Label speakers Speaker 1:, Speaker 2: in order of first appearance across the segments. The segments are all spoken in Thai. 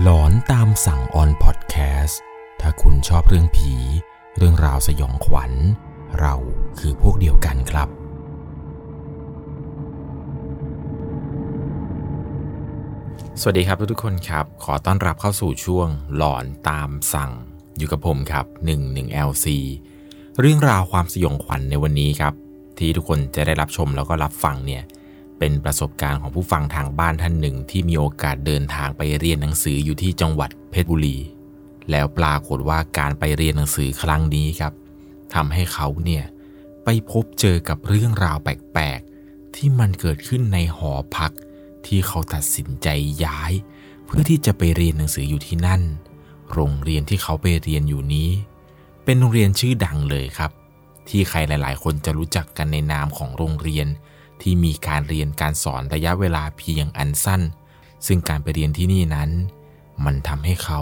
Speaker 1: หลอนตามสั่งออนพอดแคสต์ถ้าคุณชอบเรื่องผี เรื่องราวสยองขวัญ เราคือพวกเดียวกันครับ สวัสดีครับทุกๆคนครับ ขอต้อนรับเข้าสู่ช่วงหลอนตามสั่ง อยู่กับผมครับ 11LC เรื่องราวความสยองขวัญในวันนี้ครับ ที่ทุกคนจะได้รับชมแล้วก็รับฟังเนี่ย เป็นประสบการณ์ของผู้ฟังทางบ้านท่านหนึ่ง ที่มีโอกาสเดินทางไปเรียนหนังสืออยู่ที่จังหวัดเพชรบุรี แล้วปรากฏว่าการไปเรียนหนังสือครั้งนี้ครับทำให้เขาเนี่ยไปพบเจอกับเรื่องราวแปลกๆ ที่มันเกิดขึ้นในหอพัก ที่เขาตัดสินใจย้าย เพื่อที่จะไปเรียนหนังสืออยู่ที่นั่น โรงเรียนที่เขาไปเรียนอยู่นี้ เป็นโรงเรียนชื่อดังเลยครับ ที่ใครหลาย ๆ คนจะรู้จักกันในนามของโรงเรียน ที่มีการเรียนการสอนระยะเวลาเพียงอันสั้น ซึ่งการไปเรียนที่นี่นั้น มันทำให้เขา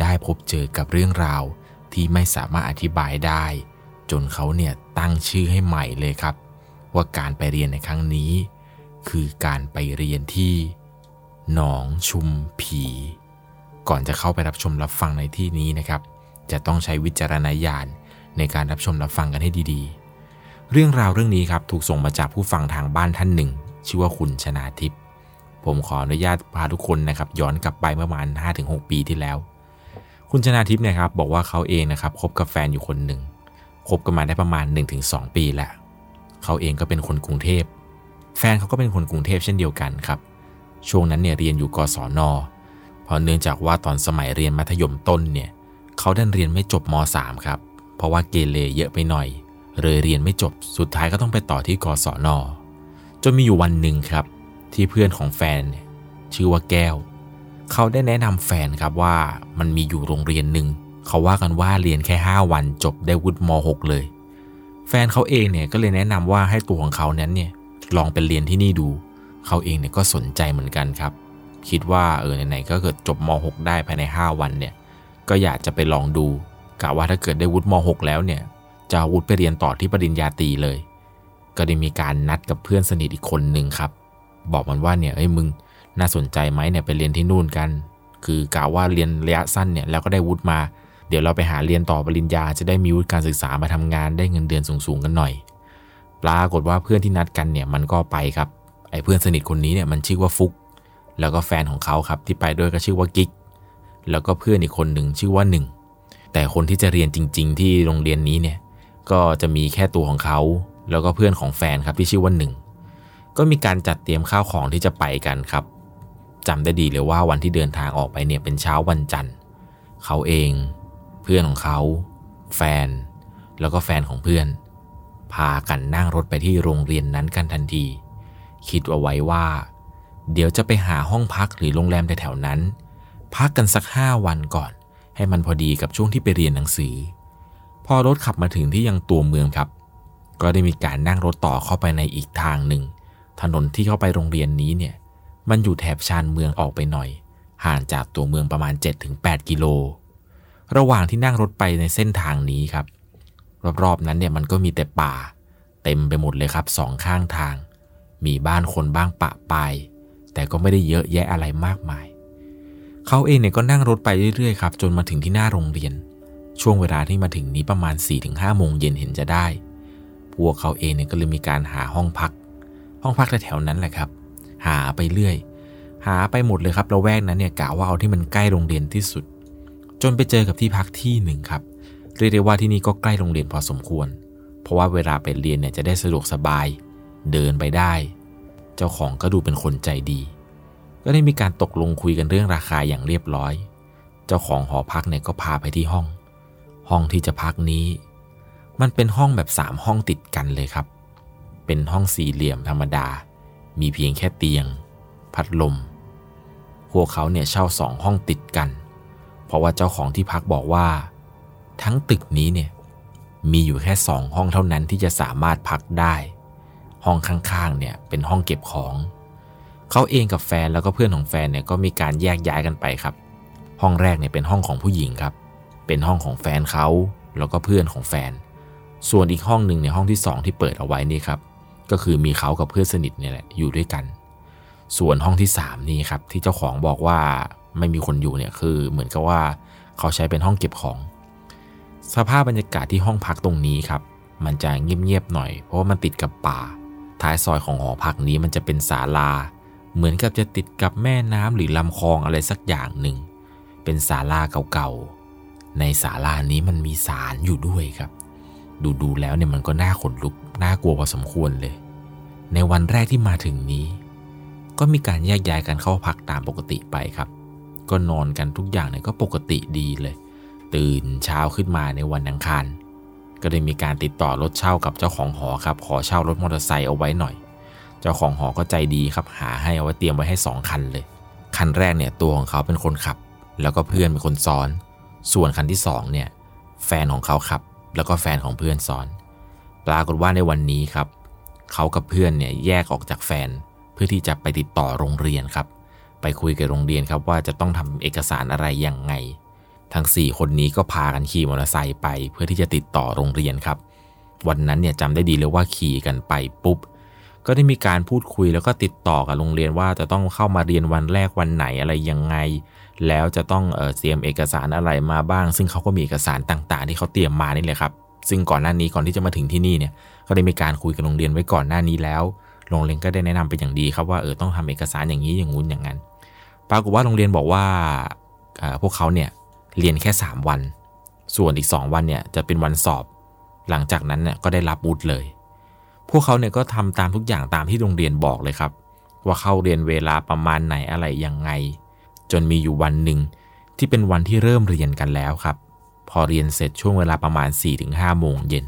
Speaker 1: ได้พบเจอกับเรื่องราวที่ไม่สามารถอธิบายได้ จนเขาเนี่ยตั้งชื่อให้ใหม่เลยครับ ว่าการไปเรียนในครั้งนี้ คือการไปเรียนที่ หนองชุมผี ก่อนจะเข้าไปรับชมรับฟังในที่นี้นะครับ จะต้องใช้วิจารณญาณในการรับชมรับฟังกันให้ดีๆ เรื่องราวเรื่องนี้ครับถูกส่งมาจากผู้ฟังทางบ้านท่านหนึ่ง ชื่อว่าคุณชนาทิพย์ผมขออนุญาตพาทุกคนนะครับย้อนกลับไปเมื่อประมาณ 5-6 ปีที่แล้ว คุณชนาทิพย์เนี่ยครับบอกว่าเขาเองนะครับคบกับแฟนอยู่คนหนึ่งคบกันมาได้ประมาณ 1-2 ปีแหละเขาเองก็เป็นคนกรุงเทพ แฟนเขาก็เป็นคนกรุงเทพเช่นเดียวกันครับ ช่วงนั้นเนี่ยเรียนอยู่กศนเพราะเนื่องจากว่าตอนสมัยเรียนมัธยมต้นเนี่ยเขาดันเรียนไม่จบม .3 ครับเพราะว่าเกเรเยอะไปหน่อย เลยเรียนไม่จบสุดท้ายก็ต้องไปต่อที่กศนจนมีอยู่วันหนึ่งครับ ที่เพื่อนของแฟนเนี่ยชื่อว่าแก้ว เขาได้แนะนำแฟนครับว่ามันมีอยู่โรงเรียนหนึ่งเขาว่ากันว่าเรียนแค่ 5 วันจบได้วุฒิม .6 เลย แฟนเขาเองเนี่ยก็เลยแนะนำว่าให้ตัวของเขานั้นเนี่ยลองไปเรียนที่นี่ดู เขาเองเนี่ยก็สนใจเหมือนกันครับ คิดว่าเออไหนๆก็เกิดจบม .6 ได้ภายใน 5 วันเนี่ยก็อยากจะไปลองดูกะว่าถ้าเกิดได้วุฒิม .6 แล้วเนี่ย จะอาวุฒิไปเรียนต่อที่ปริญญาตรีเลย ก็ได้มีการนัดกับเพื่อนสนิทอีกคนหนึ่งครับ บอกมันว่าเนี่ยเอ้ยมึงน่าสนใจไหมเนี่ยไปเรียนที่นู่นกัน คือกะว่าเรียนระยะสั้นเนี่ยแล้วก็ได้วุฒิมา เดี๋ยวเราไปหาเรียนต่อปริญญาจะได้มีวุฒิการศึกษามาทำงานได้เงินเดือนสูงๆกันหน่อย ปรากฏว่าเพื่อนที่นัดกันเนี่ยมันก็ไปครับ ไอ้เพื่อนสนิทคนนี้เนี่ยมันชื่อว่าฟุก แล้วก็แฟนของเขาครับที่ไปด้วยก็ชื่อว่ากิ๊ก แล้วก็เพื่อนอีกคนหนึ่งชื่อว่าหนึ่งแต่คนที่จะเรียนจริง ๆ ที่โรงเรียนนี้เนี่ย ก็จะมีแค่ตัวของเขา แล้วก็เพื่อนของแฟนครับที่ชื่อว่าหนึ่งก็มีการจัดเตรียมข้าวของที่จะไปกันครับจำได้ดีเลยว่าวันที่เดินทางออกไปเนี่ยเป็นเช้าวันจันทร์ เขาเอง เพื่อนของเขา แฟน แล้วก็แฟนของเพื่อน พากันนั่งรถไปที่โรงเรียนนั้นกันทันที คิดเอาไว้ว่า เดี๋ยวจะไปหาห้องพักหรือโรงแรมแถวๆนั้น พักกันสักห้าวันก่อน ให้มันพอดีกับช่วงที่ไปเรียนหนังสือ พอรถขับมาถึงที่ยังตัวเมืองครับ ก็ได้มีการนั่งรถต่อเข้าไปในอีกทางหนึ่ง ถนนที่เข้าไปโรงเรียนนี้เนี่ย มันอยู่แถบชานเมืองออกไปหน่อย ห่างจากตัวเมืองประมาณ 7-8 กิโล ระหว่างที่นั่งรถไปในเส้นทางนี้ครับ รอบๆนั้นเนี่ยมันก็มีแต่ป่า เต็มไปหมดเลยครับสองข้างทาง มีบ้านคนบ้างปะปายแต่ก็ไม่ได้เยอะแยะอะไรมากมาย เขาเองเนี่ยก็นั่งรถไปเรื่อยๆครับ จนมาถึงที่หน้าโรงเรียน ช่วงเวลาที่มาถึงนี้ประมาณ 4-5โมงเย็นเห็นจะได้ พวกเขาเองเนี่ยก็เลยมีการหาห้องพัก ห้องพักแถวๆนั้นแหละครับ หาไปเรื่อย หาไปหมดเลยครับระแวกนั้นเนี่ยกะว่าเอาที่มันใกล้โรงเรียนที่สุด จนไปเจอกับที่พักที่หนึ่งครับ เรียกได้ว่าที่นี่ก็ใกล้โรงเรียนพอสมควร เพราะว่าเวลาไปเรียนเนี่ยจะได้สะดวกสบาย เดินไปได้ เจ้าของก็ดูเป็นคนใจดี ก็ได้มีการตกลงคุยกันเรื่องราคาอย่างเรียบร้อย เจ้าของหอพักเนี่ยก็พาไปที่ห้อง ห้องที่จะพักนี้ มันเป็นห้องแบบสามห้องติดกันเลยครับ เป็นห้องสี่เหลี่ยมธรรมดา มีเพียงแค่เตียง พัดลม พวกเขาเนี่ยเช่าสองห้องติดกัน เพราะว่าเจ้าของที่พักบอกว่า ทั้งตึกนี้เนี่ยมีอยู่แค่สองห้องเท่านั้นที่จะสามารถพักได้ ห้องข้างๆเนี่ยเป็นห้องเก็บของ เขาเองกับแฟนแล้วก็เพื่อนของแฟนเนี่ยก็มีการแยกย้ายกันไปครับ ห้องแรกเนี่ยเป็นห้องของผู้หญิงครับ เป็นห้องของแฟนเขาแล้วก็เพื่อนของแฟน ส่วนอีกห้องหนึ่งในห้องที่สองที่เปิดเอาไว้นี่ครับ ก็คือมีเขากับเพื่อนสนิทเนี่ยแหละอยู่ด้วยกัน ส่วนห้องที่ 3 นี่ครับที่เจ้าของบอกว่าไม่มีคนอยู่เนี่ยคือเหมือนกับว่าเขาใช้เป็นห้องเก็บของ สภาพบรรยากาศที่ห้องพักตรงนี้ครับ มันจะเงียบๆหน่อย เพราะว่ามันติดกับป่า ท้ายซอยของหอพักนี้มันจะเป็นศาลา เหมือนกับจะติดกับแม่น้ำหรือลำคลองอะไรสักอย่างหนึ่ง เป็นศาลาเก่าๆ ในศาลานี้มันมีสารอยู่ด้วยครับ ดูๆแล้วเนี่ยมันก็น่าขนลุกน่ากลัวพอสมควรเลย ในวันแรกที่มาถึงนี้ ก็มีการแยกย้ายกันเข้าพักตามปกติไปครับ ก็นอนกันทุกอย่างเนี่ยก็ปกติดีเลย ตื่นเช้าขึ้นมาในวันอังคารก็ได้มีการติดต่อรถเช่ากับเจ้าของหอครับขอเช่ารถมอเตอร์ไซค์เอาไว้หน่อย เจ้าของหอก็ใจดีครับหาให้เอาไว้เตรียมไว้ให้สองคันเลย คันแรกเนี่ยตัวของเขาเป็นคนขับ แล้วก็เพื่อนเป็นคนซ้อน ส่วนคันที่สองเนี่ยแฟนของเขาขับ แล้วก็แฟนของเพื่อนซ้อน ปรากฏว่าในวันนี้ครับ เขากับเพื่อนเนี่ยแยกออกจากแฟนเพื่อที่จะไปติดต่อโรงเรียนครับ ไปคุยกับโรงเรียนครับว่าจะต้องทำเอกสารอะไรยังไง ทั้ง 4 คนนี้ก็พากันขี่มอเตอร์ไซค์ไป เพื่อที่จะติดต่อโรงเรียนครับ วันนั้นเนี่ยจำได้ดีเลยว่าขี่กันไปปุ๊บก็ได้มีการพูดคุยแล้วก็ติดต่อกับโรงเรียนว่าจะต้องเข้ามาเรียนวันแรกวันไหนอะไรยังไง แล้วจะต้องเออเตรียมเอกสารอะไรมาบ้าง ซึ่งเขาก็มีเอกสารต่าง ๆ ที่เขาเตรียมมานี่แหละครับ ซึ่งก่อนหน้านี้ก่อนที่จะมาถึงที่นี่เนี่ย ก็ได้มีการคุยกับโรงเรียนไว้ก่อนหน้านี้แล้ว โรงเรียนก็ได้แนะนำเป็นอย่างดีครับว่าเออต้องทำเอกสารอย่างนี้อย่างงู้นอย่างนั้น ปรากฏว่าโรงเรียนบอกว่าพวกเขาเนี่ยเรียนแค่ 3 วัน ส่วนอีก 2 วันเนี่ยจะเป็นวันสอบ หลังจากนั้นเนี่ยก็ได้รับบุตเลย พวกเขาเนี่ยก็ทำตามทุกอย่างตามที่โรงเรียนบอกเลยครับ ว่าเข้าเรียนเวลาประมาณไหนอะไรยังไง จนมีอยู่วันหนึ่งที่เป็นวันที่เริ่มเรียนกันแล้วครับ พอเรียนเสร็จช่วงเวลาประมาณ 4-5 โมงเย็น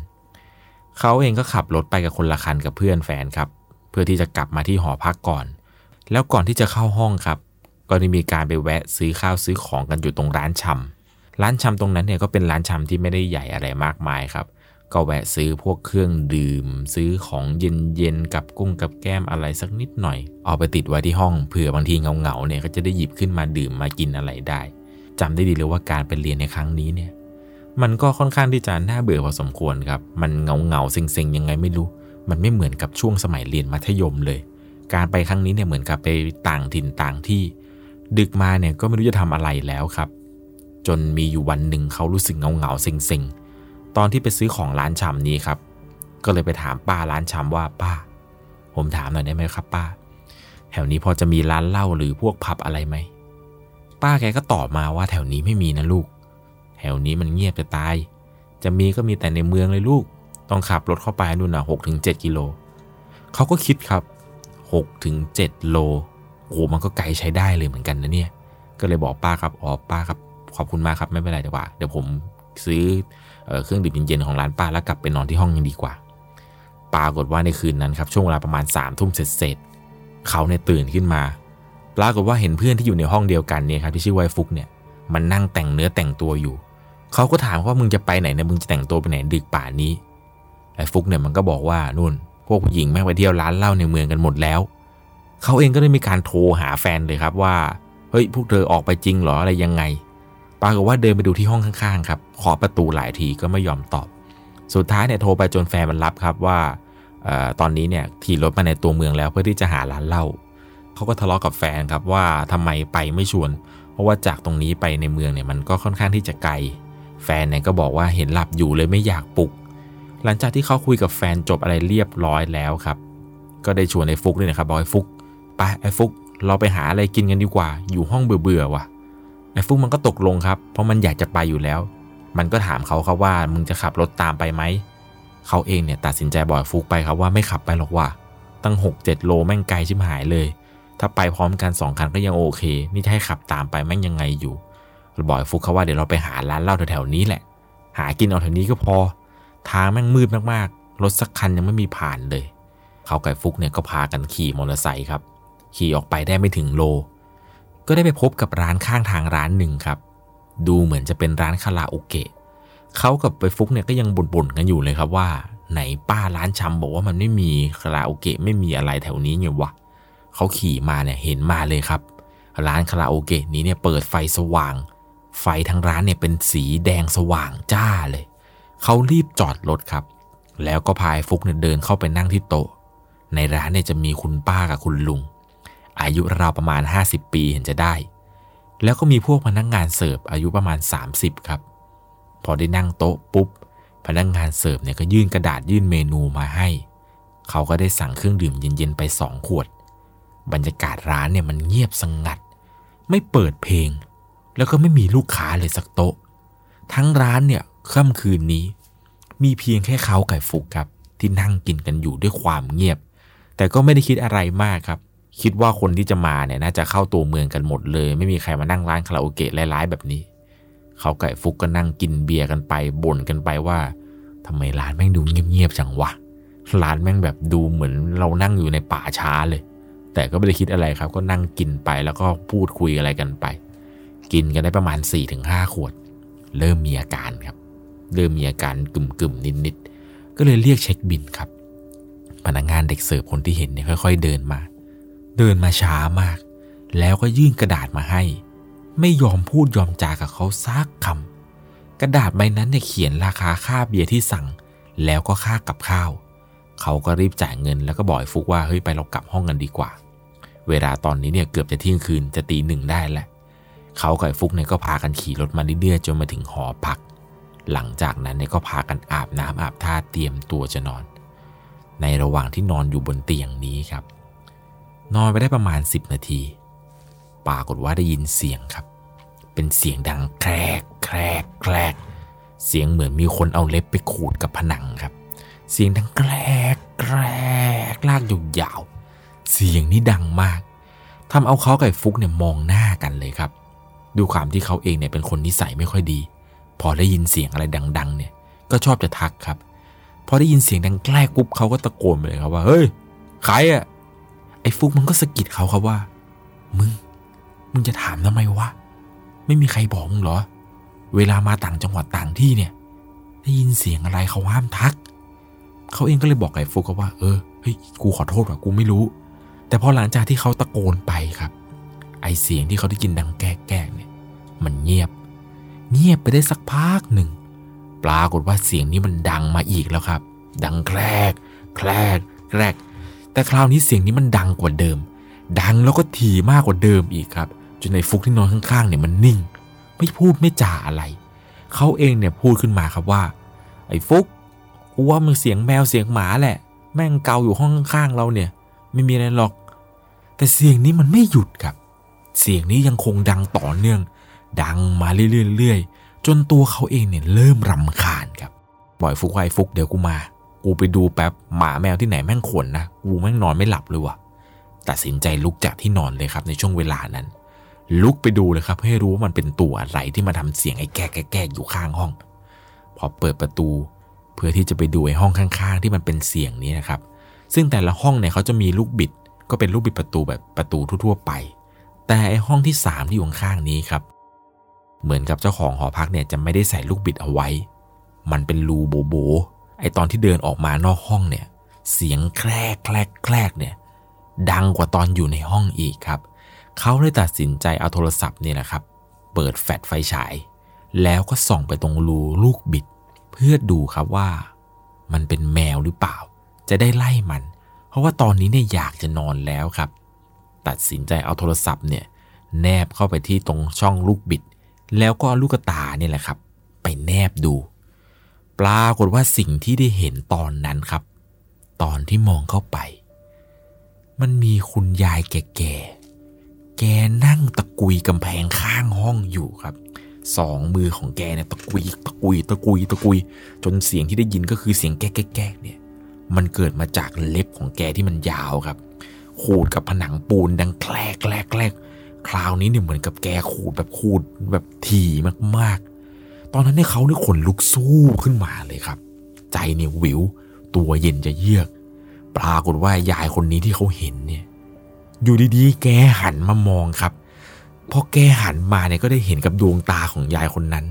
Speaker 1: เขาเองก็ขับรถไปกับคนละคันกับเพื่อนแฟนครับ เพื่อที่จะกลับมาที่หอพักก่อน แล้วก่อนที่จะเข้าห้องครับ ก็ได้มีการไปแวะซื้อข้าวซื้อของกันอยู่ตรงร้านชำร้านชำตรงนั้นเนี่ยก็เป็นร้านชำที่ไม่ได้ใหญ่อะไรมากมายครับ ก็แวะซื้อพวกเครื่องดื่ม ซื้อของเย็นๆกับกุ้งกับแก้มอะไรสักนิดหน่อย เอาไปติดไว้ที่ห้องเผื่อบางทีเงาๆเนี่ยก็จะได้หยิบขึ้นมาดื่มมากินอะไรได้จำได้ดีเลยว่าการไปเรียนในครั้งนี้เนี่ย มันก็ค่อนข้างที่จะน่าเบื่อพอสมควรครับ มันเงาเงาๆเซ็งๆยังไงไม่รู้ มันไม่เหมือนกับช่วงสมัยเรียนมัธยมเลย การไปครั้งนี้เนี่ยเหมือนกับไปต่างถิ่นต่างที่ ดึกมาเนี่ยก็ไม่รู้จะทำอะไรแล้วครับ จนมีอยู่วันหนึ่งเขารู้สึกเงาเงาๆเซ็งๆ ตอนที่ไปซื้อของร้านชำนี้ครับ ก็เลยไปถามป้าร้านชำว่าป้า ผมถามหน่อยได้ไหมครับ ป้า แถวนี้พอจะมีร้านเหล้าหรือพวกผับอะไรไหม ป้าแกก็ตอบมาว่าแถวนี้ไม่มีนะลูก แถวนี้มันเงียบจะตาย จะมีก็มีแต่ในเมืองเลยลูก ต้องขับรถเข้าไปนู่นนะหกถึงเจ็ดกิโล เขาก็คิดครับหกถึงเจ็ดโล โอ้มันก็ไกลใช้ได้เลยเหมือนกันนะเนี่ย ก็เลยบอกป้าครับ อ๋อป้าครับ ขอบคุณมากครับไม่เป็นไรดีกว่า เดี๋ยวผมซื้อ เออเครื่องดื่มเย็นๆของร้านป้าแล้วกลับไปนอนที่ห้องยังดีกว่า ปรากฏว่าในคืนนั้นครับช่วงเวลาประมาณ3ามทุ่มเสร็จเขาเนี่ยตื่นขึ้นมา ปรากฏว่าเห็นเพื่อนที่อยู่ในห้องเดียวกันเนี่ยครับที่ชื่อไวฟุกเนี่ยมันนั่งแต่งเนื้อแต่งตัวอยู่ เขาก็ถามว่ามึงจะไปไหนเนี่ยมึงจะแต่งตัวไปไหนดึกป่านนี้ไอ้ฟุกเนี่ยมันก็บอกว่านู่น พวกผู้หญิงแม่งไปเที่ยวร้านเหล้าในเมืองกันหมดแล้ว เขาเองก็ได้มีการโทรหาแฟนเลยครับว่าเฮ้ยพวกเธอออกไปจริงเหรออะไรยังไง ปรากฏว่าเดินไปดูที่ห้องข้างๆครับขอประตูหลายทีก็ไม่ยอมตอบ สุดท้ายเนี่ยโทรไปจนแฟนมันรับครับว่าออตอนนี้เนี่ยขี่รถมาในตัวเมืองแล้วเพื่อที่จะหาร้านเหล้าเขาก็ทะเลาะกับแฟนครับว่าทำไมไปไม่ชวน เพราะว่าจากตรงนี้ไปในเมืองเนี่ยมันก็ค่อนข้างที่จะไกล แฟนเนี่ยก็บอกว่าเห็นหลับอยู่เลยไม่อยากปลุก หลังจากที่เขาคุยกับแฟนจบอะไรเรียบร้อยแล้วครับ ก็ได้ชวนไอ้ฟุกด้วยนะครับบอกไอ้ฟุกไปไอ้ฟุกเราไปหาอะไรกินกันดีกว่า อยู่ห้องเบื่อๆว่ะ ไอ้ฟุกมันก็ตกลงครับ เพราะมันอยากจะไปอยู่แล้ว มันก็ถามเขาครับว่ามึงจะขับรถตามไปไหม เขาเองเนี่ยตัดสินใจบอกฟุกไปครับว่าไม่ขับไปหรอกว่าตั้ง 6-7 โลแม่งไกลชิบหายเลย ถ้าไปพร้อมกันสองคันก็ยังโอเค นี่ถ้าให้ขับตามไปแม่งยังไงอยู่บอกฟุกเขาว่าเดี๋ยวเราไปหาร้านเหล้าแถวๆนี้แหละ หากินเอาแถวนี้ก็พอ ทางแม่งมืดมากๆ รถสักคันยังไม่มีผ่านเลย เขากับฟุกเนี่ยก็พากันขี่มอเตอร์ไซค์ครับ ขี่ออกไปได้ไม่ถึงโล ก็ได้ไปพบกับร้านข้างทางร้านหนึ่งครับ ดูเหมือนจะเป็นร้านคาราโอเกะเขากับไปฟุกเนี่ยก็ยังบ่นๆกันอยู่เลยครับว่า ไหนป้าร้านชำบอกว่ามันไม่มีคาราโอเกะไม่มีอะไรแถวนี้ไงวะเขาขี่มาเนี่ยเห็นมาเลยครับ ร้านคาราโอเกะนี้เนี่ยเปิดไฟสว่าง ไฟทั้งร้านเนี่ยเป็นสีแดงสว่างจ้าเลยเขารีบจอดรถครับ แล้วก็พายฟุกเนี่ยเดินเข้าไปนั่งที่โต๊ะในร้านเนี่ยจะมีคุณป้ากับคุณลุง อายุราวประมาณ 50 ปีเห็นจะได้ แล้วก็มีพวกพนักงงานเสิร์ฟอายุประมาณ 30 ครับ พอได้นั่งโต๊ะปุ๊บ พนักงงานเสิร์ฟเนี่ยก็ยื่นกระดาษยื่นเมนูมาให้ เขาก็ได้สั่งเครื่องดื่มเย็นๆไปสองขวด บรรยากาศร้านเนี่ยมันเงียบสงงัด ไม่เปิดเพลง แล้วก็ไม่มีลูกค้าเลยสักโต๊ะ ทั้งร้านเนี่ยค่ำคืนนี้ มีเพียงแค่เขาไก่ฟุกครับที่นั่งกินกันอยู่ด้วยความเงียบ แต่ก็ไม่ได้คิดอะไรมากครับ คิดว่าคนที่จะมาเนี่ยน่าจะเข้าตัวเมืองกันหมดเลย ไม่มีใครมานั่งร้านคาราโอเกะร้ายๆแบบนี้ เขาไก่ฟุกก็นั่งกินเบียร์กันไปบ่นกันไปว่าทำไมร้านแม่งดูเงียบๆจังวะร้านแม่งแบบดูเหมือนเรานั่งอยู่ในป่าช้าเลย แต่ก็ไม่ได้คิดอะไรครับ ก็นั่งกินไปแล้วก็พูดคุยอะไรกันไป กินกันได้ประมาณ 4-5 ขวด เริ่มมีอาการครับ เริ่มมีอาการกึ่มๆนิดๆก็เลยเรียกเช็คบินครับ พนักงานเด็กเสิร์ฟคนที่เห็นเนี่ยค่อย ๆ เดินมา เดินมาช้ามาก แล้วก็ยื่นกระดาษมาให้ ไม่ยอมพูดยอมจากับเขาซักคำกระดาษใบนั้นเนี่ยเขียนราคาค่าเบียร์ที่สั่ง แล้วก็ค่ากับข้าว เขาก็รีบจ่ายเงินแล้วก็บอกฟุกว่าเฮ้ยไปเรากลับห้องกันดีกว่า เวลาตอนนี้เนี่ยเกือบจะเที่ยงคืนจะตีหนึ่งได้แล้วเขากับฟุกเนี่ยก็พากันขี่รถมาเรื่อยๆจนมาถึงหอพัก หลังจากนั้นเนี่ยก็พากันอาบน้ำอาบท่าเตรียมตัวจะนอน ในระหว่างที่นอนอยู่บนเตียงนี้ครับ นอนไปได้ประมาณ 10 นาที ปรากฏว่าได้ยินเสียงครับ เป็นเสียงดังแครกแครกแครก เสียงเหมือนมีคนเอาเล็บไปขูดกับผนังครับ เสียงดังแกรกแกรกลากยาวๆ เสียงนี้ดังมากทำเอาเขากับฟุกเนี่ยมองหน้ากันเลยครับ ดูความที่เขาเองเนี่ยเป็นคนนิสัยไม่ค่อยดี พอได้ยินเสียงอะไรดัง ๆ เนี่ย ก็ชอบจะทักครับ พอได้ยินเสียงดังแกล้ปุ๊บเขาก็ตะโกนไปเลยครับว่า เฮ้ย ใครอะ อ้ฟุกมันก็สะกิดเขาครับว่า มึง มึงจะถามทำไมวะ ไม่มีใครบอกมึงเหรอ เวลามาต่างจังหวัดต่างที่เนี่ย ได้ยินเสียงอะไรเขาห้ามทัก เขาเองก็เลยบอกไอ้ฟุกเขาว่า เออ เฮ้ย กูขอโทษว่ะ กูไม่รู้ แต่พอหลังจากที่เขาตะโกนไปครับ ไอ้เสียงที่เขาได้ยินดังแก๊กๆเนี่ย มันเงียบ เงียบไปได้สักพักหนึ่ง ปรากฏว่าเสียงนี้มันดังมาอีกแล้วครับ ดังแครกแครกแครก แต่คราวนี้เสียงนี้มันดังกว่าเดิม ดังแล้วก็ถี่มากกว่าเดิมอีกครับจนในฟุกที่นอนข้างๆเนี่ยมันนิ่ง ไม่พูดไม่จ่าอะไร เขาเองเนี่ยพูดขึ้นมาครับว่า ไอ้ฟุกกูว่ามึงเสียงแมวเสียงหมาแหละ แม่งเกาอยู่ห้องข้างๆเราเนี่ย ไม่มีอะไรหรอก แต่เสียงนี้มันไม่หยุดครับ เสียงนี้ยังคงดังต่อเนื่อง ดังมาเรื่อยๆจนตัวเขาเองเนี่ยเริ่มรำคาญครับบ่อยฟุกไว้ฟุกเดี๋ยวกูมา กูไปดูแป๊บหมาแมวที่ไหนแม่งขนนะกูแม่งนอนไม่หลับเลยว่ะตัดสินใจลุกจากที่นอนเลยครับในช่วงเวลานั้น ลุกไปดูเลยครับให้รู้ว่ามันเป็นตัวอะไรที่มาทำเสียงไอ้แก่แก่อยู่ข้างห้อง พอเปิดประตู เพื่อที่จะไปดูไอ้ห้องข้างๆ ที่มันเป็นเสียงนี้นะครับ ซึ่งแต่ละห้องเนี่ยเขาจะมีลูกบิด ก็เป็นลูกบิดประตูแบบประตูทั่วๆไป แต่ไอ้ห้องที่สามที่อยู่ข้างๆนี้ครับ เหมือนกับเจ้าของหอพักเนี่ยจะไม่ได้ใส่ลูกบิดเอาไว้ มันเป็นรูโบโบ ไอตอนที่เดินออกมานอกห้องเนี่ย เสียงแครกแครกแครกเนี่ย ดังกว่าตอนอยู่ในห้องอีกครับ เขาเลยตัดสินใจเอาโทรศัพท์เนี่ยนะครับ เปิดแฟลชไฟฉาย แล้วก็ส่องไปตรงรูลูกบิด เพื่อดูครับว่า มันเป็นแมวหรือเปล่า จะได้ไล่มัน เพราะว่าตอนนี้เนี่ยอยากจะนอนแล้วครับ ตัดสินใจเอาโทรศัพท์เนี่ย แนบเข้าไปที่ตรงช่องลูกบิด แล้วก็ลูกตาเนี่ยแหละครับ ไปแนบดู ปรากฏว่าสิ่งที่ได้เห็นตอนนั้นครับ ตอนที่มองเข้าไป มันมีคุณยายแก่ๆ แกนั่งตะกุยกำแพงข้างห้องอยู่ครับ สองมือของแกเนี่ยตะกุยตะกุยตะกุยตะกุย จนเสียงที่ได้ยินก็คือเสียงแก๊กแก๊กเนี่ย มันเกิดมาจากเล็บของแกที่มันยาวครับ ขูดกับผนังปูนดังแคลกแคลกแคลกคราวนี้เนี่ยเหมือนกับแกขูดแบบขูดแบบถี่มาก ตอนนั้นเนี่ยเขาเนี่ยขนลุกสู้ขึ้นมาเลยครับ ใจเนี่ยวิว ตัวเย็นจะเยือก ปรากฏว่ายายคนนี้ที่เขาเห็นเนี่ย อยู่ดีๆ แกหันมามองครับ พอแกหันมาเนี่ยก็ได้เห็นกับดวงตาของยายคนนั้น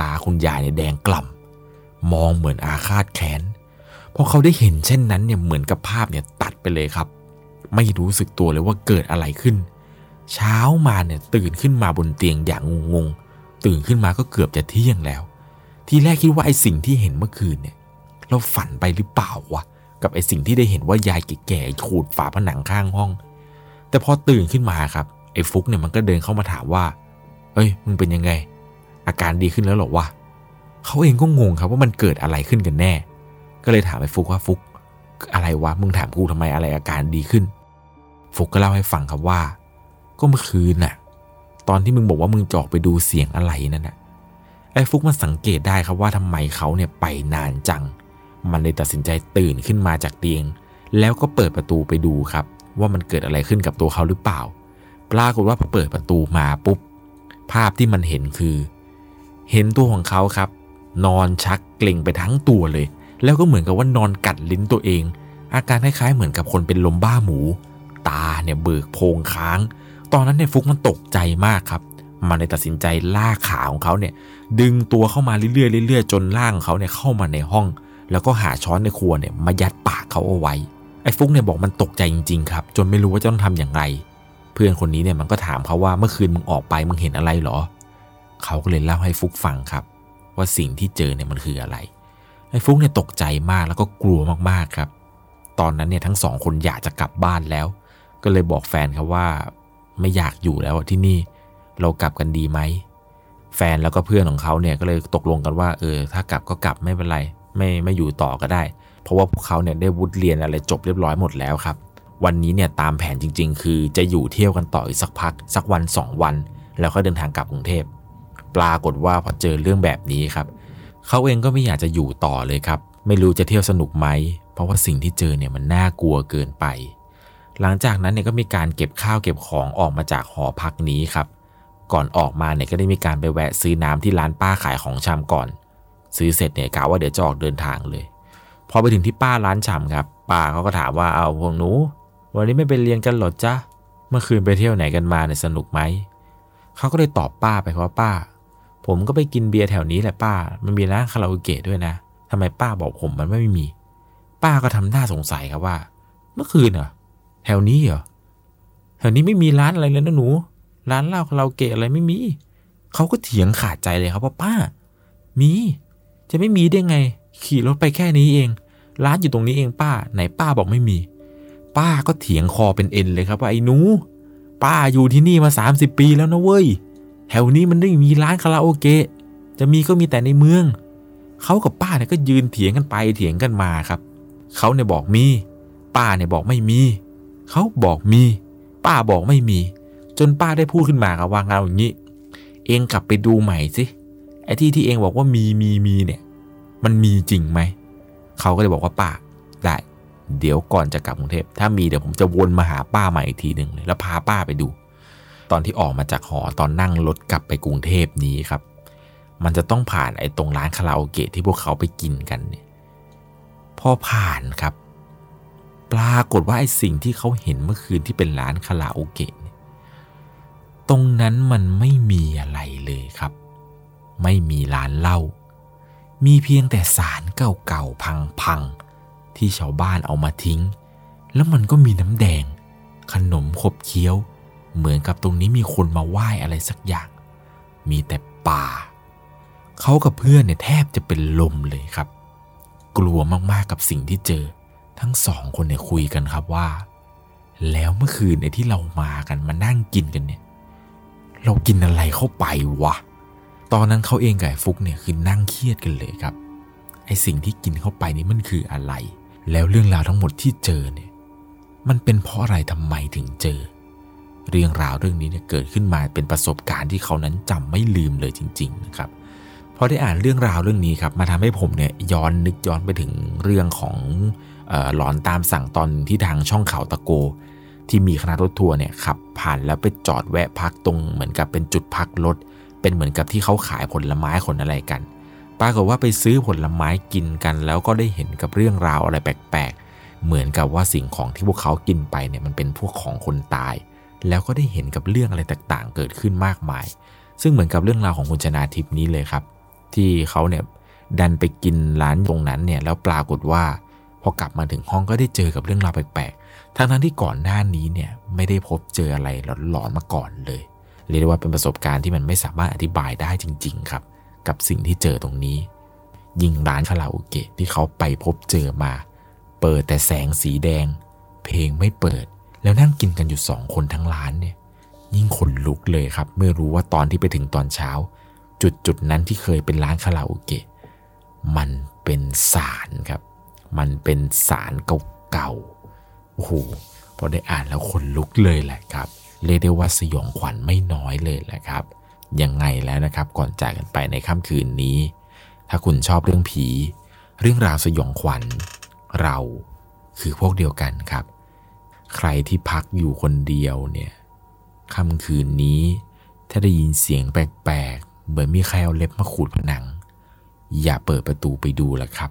Speaker 1: ตาคุณยายเนี่ยแดงกล่ำมองเหมือนอาฆาตแค้นพอเขาได้เห็นเช่นนั้นเนี่ยเหมือนกับภาพเนี่ยตัดไปเลยครับ ไม่รู้สึกตัวเลยว่าเกิดอะไรขึ้น เช้ามาเนี่ยตื่นขึ้นมาบนเตียงอย่างงง ตื่นขึ้นมาก็เกือบจะเที่ยงแล้ว ทีแรกคิดว่าไอ้สิ่งที่เห็นเมื่อคืนเนี่ย เราฝันไปหรือเปล่าวะกับไอ้สิ่งที่ได้เห็นว่ายายแก่ๆขูดฝาผนังข้างห้อง แต่พอตื่นขึ้นมาครับไอ้ฟุกเนี่ยมันก็เดินเข้ามาถามว่าเอ้ยมึงเป็นยังไง อาการดีขึ้นแล้วหรอวะเขาเองก็งงครับว่ามันเกิดอะไรขึ้นกันแน่ ก็เลยถามไอ้ฟุกว่าฟุก อะไรวะมึงถามกูทำไมอะไรอาการดีขึ้น ฟุกก็เล่าให้ฟังครับว่า ก็เมื่อคืนน่ะ ตอนที่มึงบอกว่ามึงจอกไปดูเสียงอะไรนั่นนะไอ้ฟุกมันสังเกตได้ครับว่าทำไมเขาเนี่ยไปนานจัง มันเลยตัดสินใจตื่นขึ้นมาจากเตียง แล้วก็เปิดประตูไปดูครับ ว่ามันเกิดอะไรขึ้นกับตัวเขาหรือเปล่า ปรากฏว่าพอเปิดประตูมาปุ๊บ ภาพที่มันเห็นคือ เห็นตัวของเขาครับ นอนชักเกร็งไปทั้งตัวเลย แล้วก็เหมือนกับว่านอนกัดลิ้นตัวเอง อาการคล้ายๆเหมือนกับคนเป็นลมบ้าหมู ตาเนี่ยเบิกโพงค้าง ตอนนั้นเนี่ยฟุกมันตกใจมากครับ มันเลยตัดสินใจลากขาของเขาเนี่ยดึงตัวเข้ามาเรื่อยๆเรื่อยๆจนล่างเขาเนี่ยเข้ามาในห้อง แล้วก็หาช้อนในครัวเนี่ยมายัดปากเขาเอาไว้ ไอ้ฟุกเนี่ยบอกมันตกใจจริงๆครับ จนไม่รู้ว่าจะต้องทำอย่างไร เพื่อนคนนี้เนี่ยมันก็ถามเขาว่าเมื่อคืนมึงออกไปมึงเห็นอะไรหรอ เขาก็เลยเล่าให้ฟุกฟังครับ ว่าสิ่งที่เจอเนี่ยมันคืออะไร ไอ้ฟุกเนี่ยตกใจมากแล้วก็กลัวมากๆครับ ตอนนั้นเนี่ยทั้งสองคนอยากจะกลับบ้านแล้ว ก็เลยบอกแฟนครับว่า ไม่อยากอยู่แล้วที่นี่เรากลับกันดีไหม แฟนแล้วก็เพื่อนของเขาเนี่ยก็เลยตกลงกันว่าเออถ้ากลับก็กลับไม่เป็นไร ไม่ไม่อยู่ต่อก็ได้ เพราะว่าพวกเขาเนี่ยได้วุฒิเรียนอะไรจบเรียบร้อยหมดแล้วครับ วันนี้เนี่ยตามแผนจริง ๆ คือจะอยู่เที่ยวกันต่ออีกสักพัก สักวันสองวัน แล้วก็เดินทางกลับกรุงเทพปรากฏว่าพอเจอเรื่องแบบนี้ครับเขาเองก็ไม่อยากจะอยู่ต่อเลยครับ ไม่รู้จะเที่ยวสนุกไหม เพราะว่าสิ่งที่เจอเนี่ยมันน่ากลัวเกินไป หลังจากนั้นเนี่ยก็มีการเก็บข้าวเก็บของออกมาจากหอพักนี้ครับ ก่อนออกมาเนี่ยก็ได้มีการไปแวะซื้อน้ำที่ร้านป้าขายของชำก่อน ซื้อเสร็จเนี่ยกะว่าเดี๋ยวจะออกเดินทางเลย พอไปถึงที่ป้าร้านชำครับ ป้าเขาก็ถามว่าเอาพวกหนู วันนี้ไม่ไปเรียนกันหรอจ๊ะ เมื่อคืนไปเที่ยวไหนกันมาเนี่ยสนุกไหม เขาก็เลยตอบป้าไปว่าป้า ผมก็ไปกินเบียร์แถวนี้แหละป้า มันมีร้านคาราโอเกะด้วยนะทำไมป้าบอกผมมันไม่มี ป้าก็ทำหน้าสงสัยครับว่า เมื่อคืนเหรอ แถวนี้เหรอแถวนี้ไม่มีร้านอะไรเลยนะหนู ร้านเหล้าคาราโอเกะอะไรไม่มีเขาก็เถียงขาดใจเลยครับว่าป้า มี จะไม่มีได้ไง ขี่รถไปแค่นี้เอง ร้านอยู่ตรงนี้เองป้า ไหนป้าบอกไม่มี ป้าก็เถียงคอเป็นเอ็นเลยครับว่าไอ้หนู ป้าอยู่ที่นี่มา 30 ปีแล้วนะเว้ย แถวนี้มันไม่มีร้านคาราโอเกะ จะมีก็มีแต่ในเมือง เขากับป้าเนี่ยก็ยืนเถียงกันไปเถียงกันมาครับ เขาเนี่ยบอกมี ป้าเนี่ยบอกไม่มี เขาบอกมี ป้าบอกไม่มี จนป้าได้พูดขึ้นมาครับว่าเอาอย่างนี้ เองกลับไปดูใหม่สิไอ้ที่ที่เองบอกว่ามีมีมีเนี่ย มันมีจริงไหมเขาก็เลยบอกว่าป้าได้ เดี๋ยวก่อนจะกลับกรุงเทพถ้ามีเดี๋ยวผมจะวนมาหาป้าใหม่อีกทีหนึ่งเลยแล้วพาป้าไปดู ตอนที่ออกมาจากหอตอนนั่งรถกลับไปกรุงเทพนี้ครับ มันจะต้องผ่านไอ้ตรงร้านคาราโอเกะที่พวกเขาไปกินกันเนี่ยพอผ่านครับ ปรากฏว่าไอ้สิ่งที่เขาเห็นเมื่อคืนที่เป็นร้านคาราโอเกะเนี่ยตรงนั้นมันไม่มีอะไรเลยครับ ไม่มีร้านเหล้ามีเพียงแต่สารเก่าๆพังๆที่ชาวบ้านเอามาทิ้ง แล้วมันก็มีน้ำแดง ขนมขบเคี้ยว เหมือนกับตรงนี้มีคนมาไหว้อะไรสักอย่าง มีแต่ป่า เขากับเพื่อนเนี่ยแทบจะเป็นลมเลยครับ กลัวมากๆกับสิ่งที่เจอ ทั้งสองคนเนี่ยคุยกันครับว่า แล้วเมื่อคืนในที่เรามากันมานั่งกินกันเนี่ย เรากินอะไรเข้าไปวะตอนนั้นเขาเองกับฟุกเนี่ยคือนั่งเครียดกันเลยครับไอสิ่งที่กินเข้าไปนี่มันคืออะไร แล้วเรื่องราวทั้งหมดที่เจอเนี่ย มันเป็นเพราะอะไรทำไมถึงเจอ เรื่องราวเรื่องนี้เนี่ยเกิดขึ้นมาเป็นประสบการณ์ที่เขานั้นจำไม่ลืมเลยจริง ๆ นะครับพอได้อ่านเรื่องราวเรื่องนี้ครับ มาทำให้ผมเนี่ยย้อนนึกย้อนไปถึงเรื่องของ หลอนตามสั่งตอนที่ทางช่องเขาตะโก ที่มีคณะรถทัวร์เนี่ยขับผ่านแล้วไปจอดแวะพักตรงเหมือนกับเป็นจุดพักรถ เป็นเหมือนกับที่เขาขายผลไม้คนอะไรกัน ปรากฏว่าไปซื้อผลไม้กินกัน แล้วก็ได้เห็นกับเรื่องราวอะไรแปลกๆ เหมือนกับว่าสิ่งของที่พวกเขากินไปเนี่ยมันเป็นพวกของคนตาย แล้วก็ได้เห็นกับเรื่องอะไรต่างๆ เกิดขึ้นมากมาย ซึ่งเหมือนกับเรื่องราวของคุณชนาทิพย์นี้เลยครับ ที่เขาเนี่ยดันไปกินร้านตรงนั้นเนี่ยแล้วปรากฏว่า พอกลับมาถึงห้องก็ได้เจอกับเรื่องราวแปลกๆ ทั้งนั้นที่ก่อนหน้านี้เนี่ยไม่ได้พบเจออะไรหลอนๆมาก่อนเลย เรียกได้ว่าเป็นประสบการณ์ที่มันไม่สามารถอธิบายได้จริง ๆ ครับ กับสิ่งที่เจอตรงนี้ ยิ่งร้านคาราโอเกะที่เขาไปพบเจอมา เปิดแต่แสงสีแดง เพลงไม่เปิด แล้วนั่งกินกันอยู่สองคนทั้งร้านเนี่ย ยิ่งขนลุกเลยครับ เมื่อรู้ว่าตอนที่ไปถึงตอนเช้า จุดจุดนั้นที่เคยเป็นร้านคาราโอเกะมันเป็นศาลครับ มันเป็นศาลเก่าๆ โอ้โห พอได้อ่านแล้วขนลุกเลยแหละครับ เรียกได้ว่าสยองขวัญไม่น้อยเลยแหละครับ ยังไงแล้วนะครับ ก่อนจากกันไปในค่ำคืนนี้ ถ้าคุณชอบเรื่องผี เรื่องราวสยองขวัญ เราคือพวกเดียวกันครับ ใครที่พักอยู่คนเดียวเนี่ยค่ำคืนนี้ ถ้าได้ยินเสียงแปลกๆ เหมือนมีใครเอาเล็บมาขูดผนัง อย่าเปิดประตูไปดูละครับ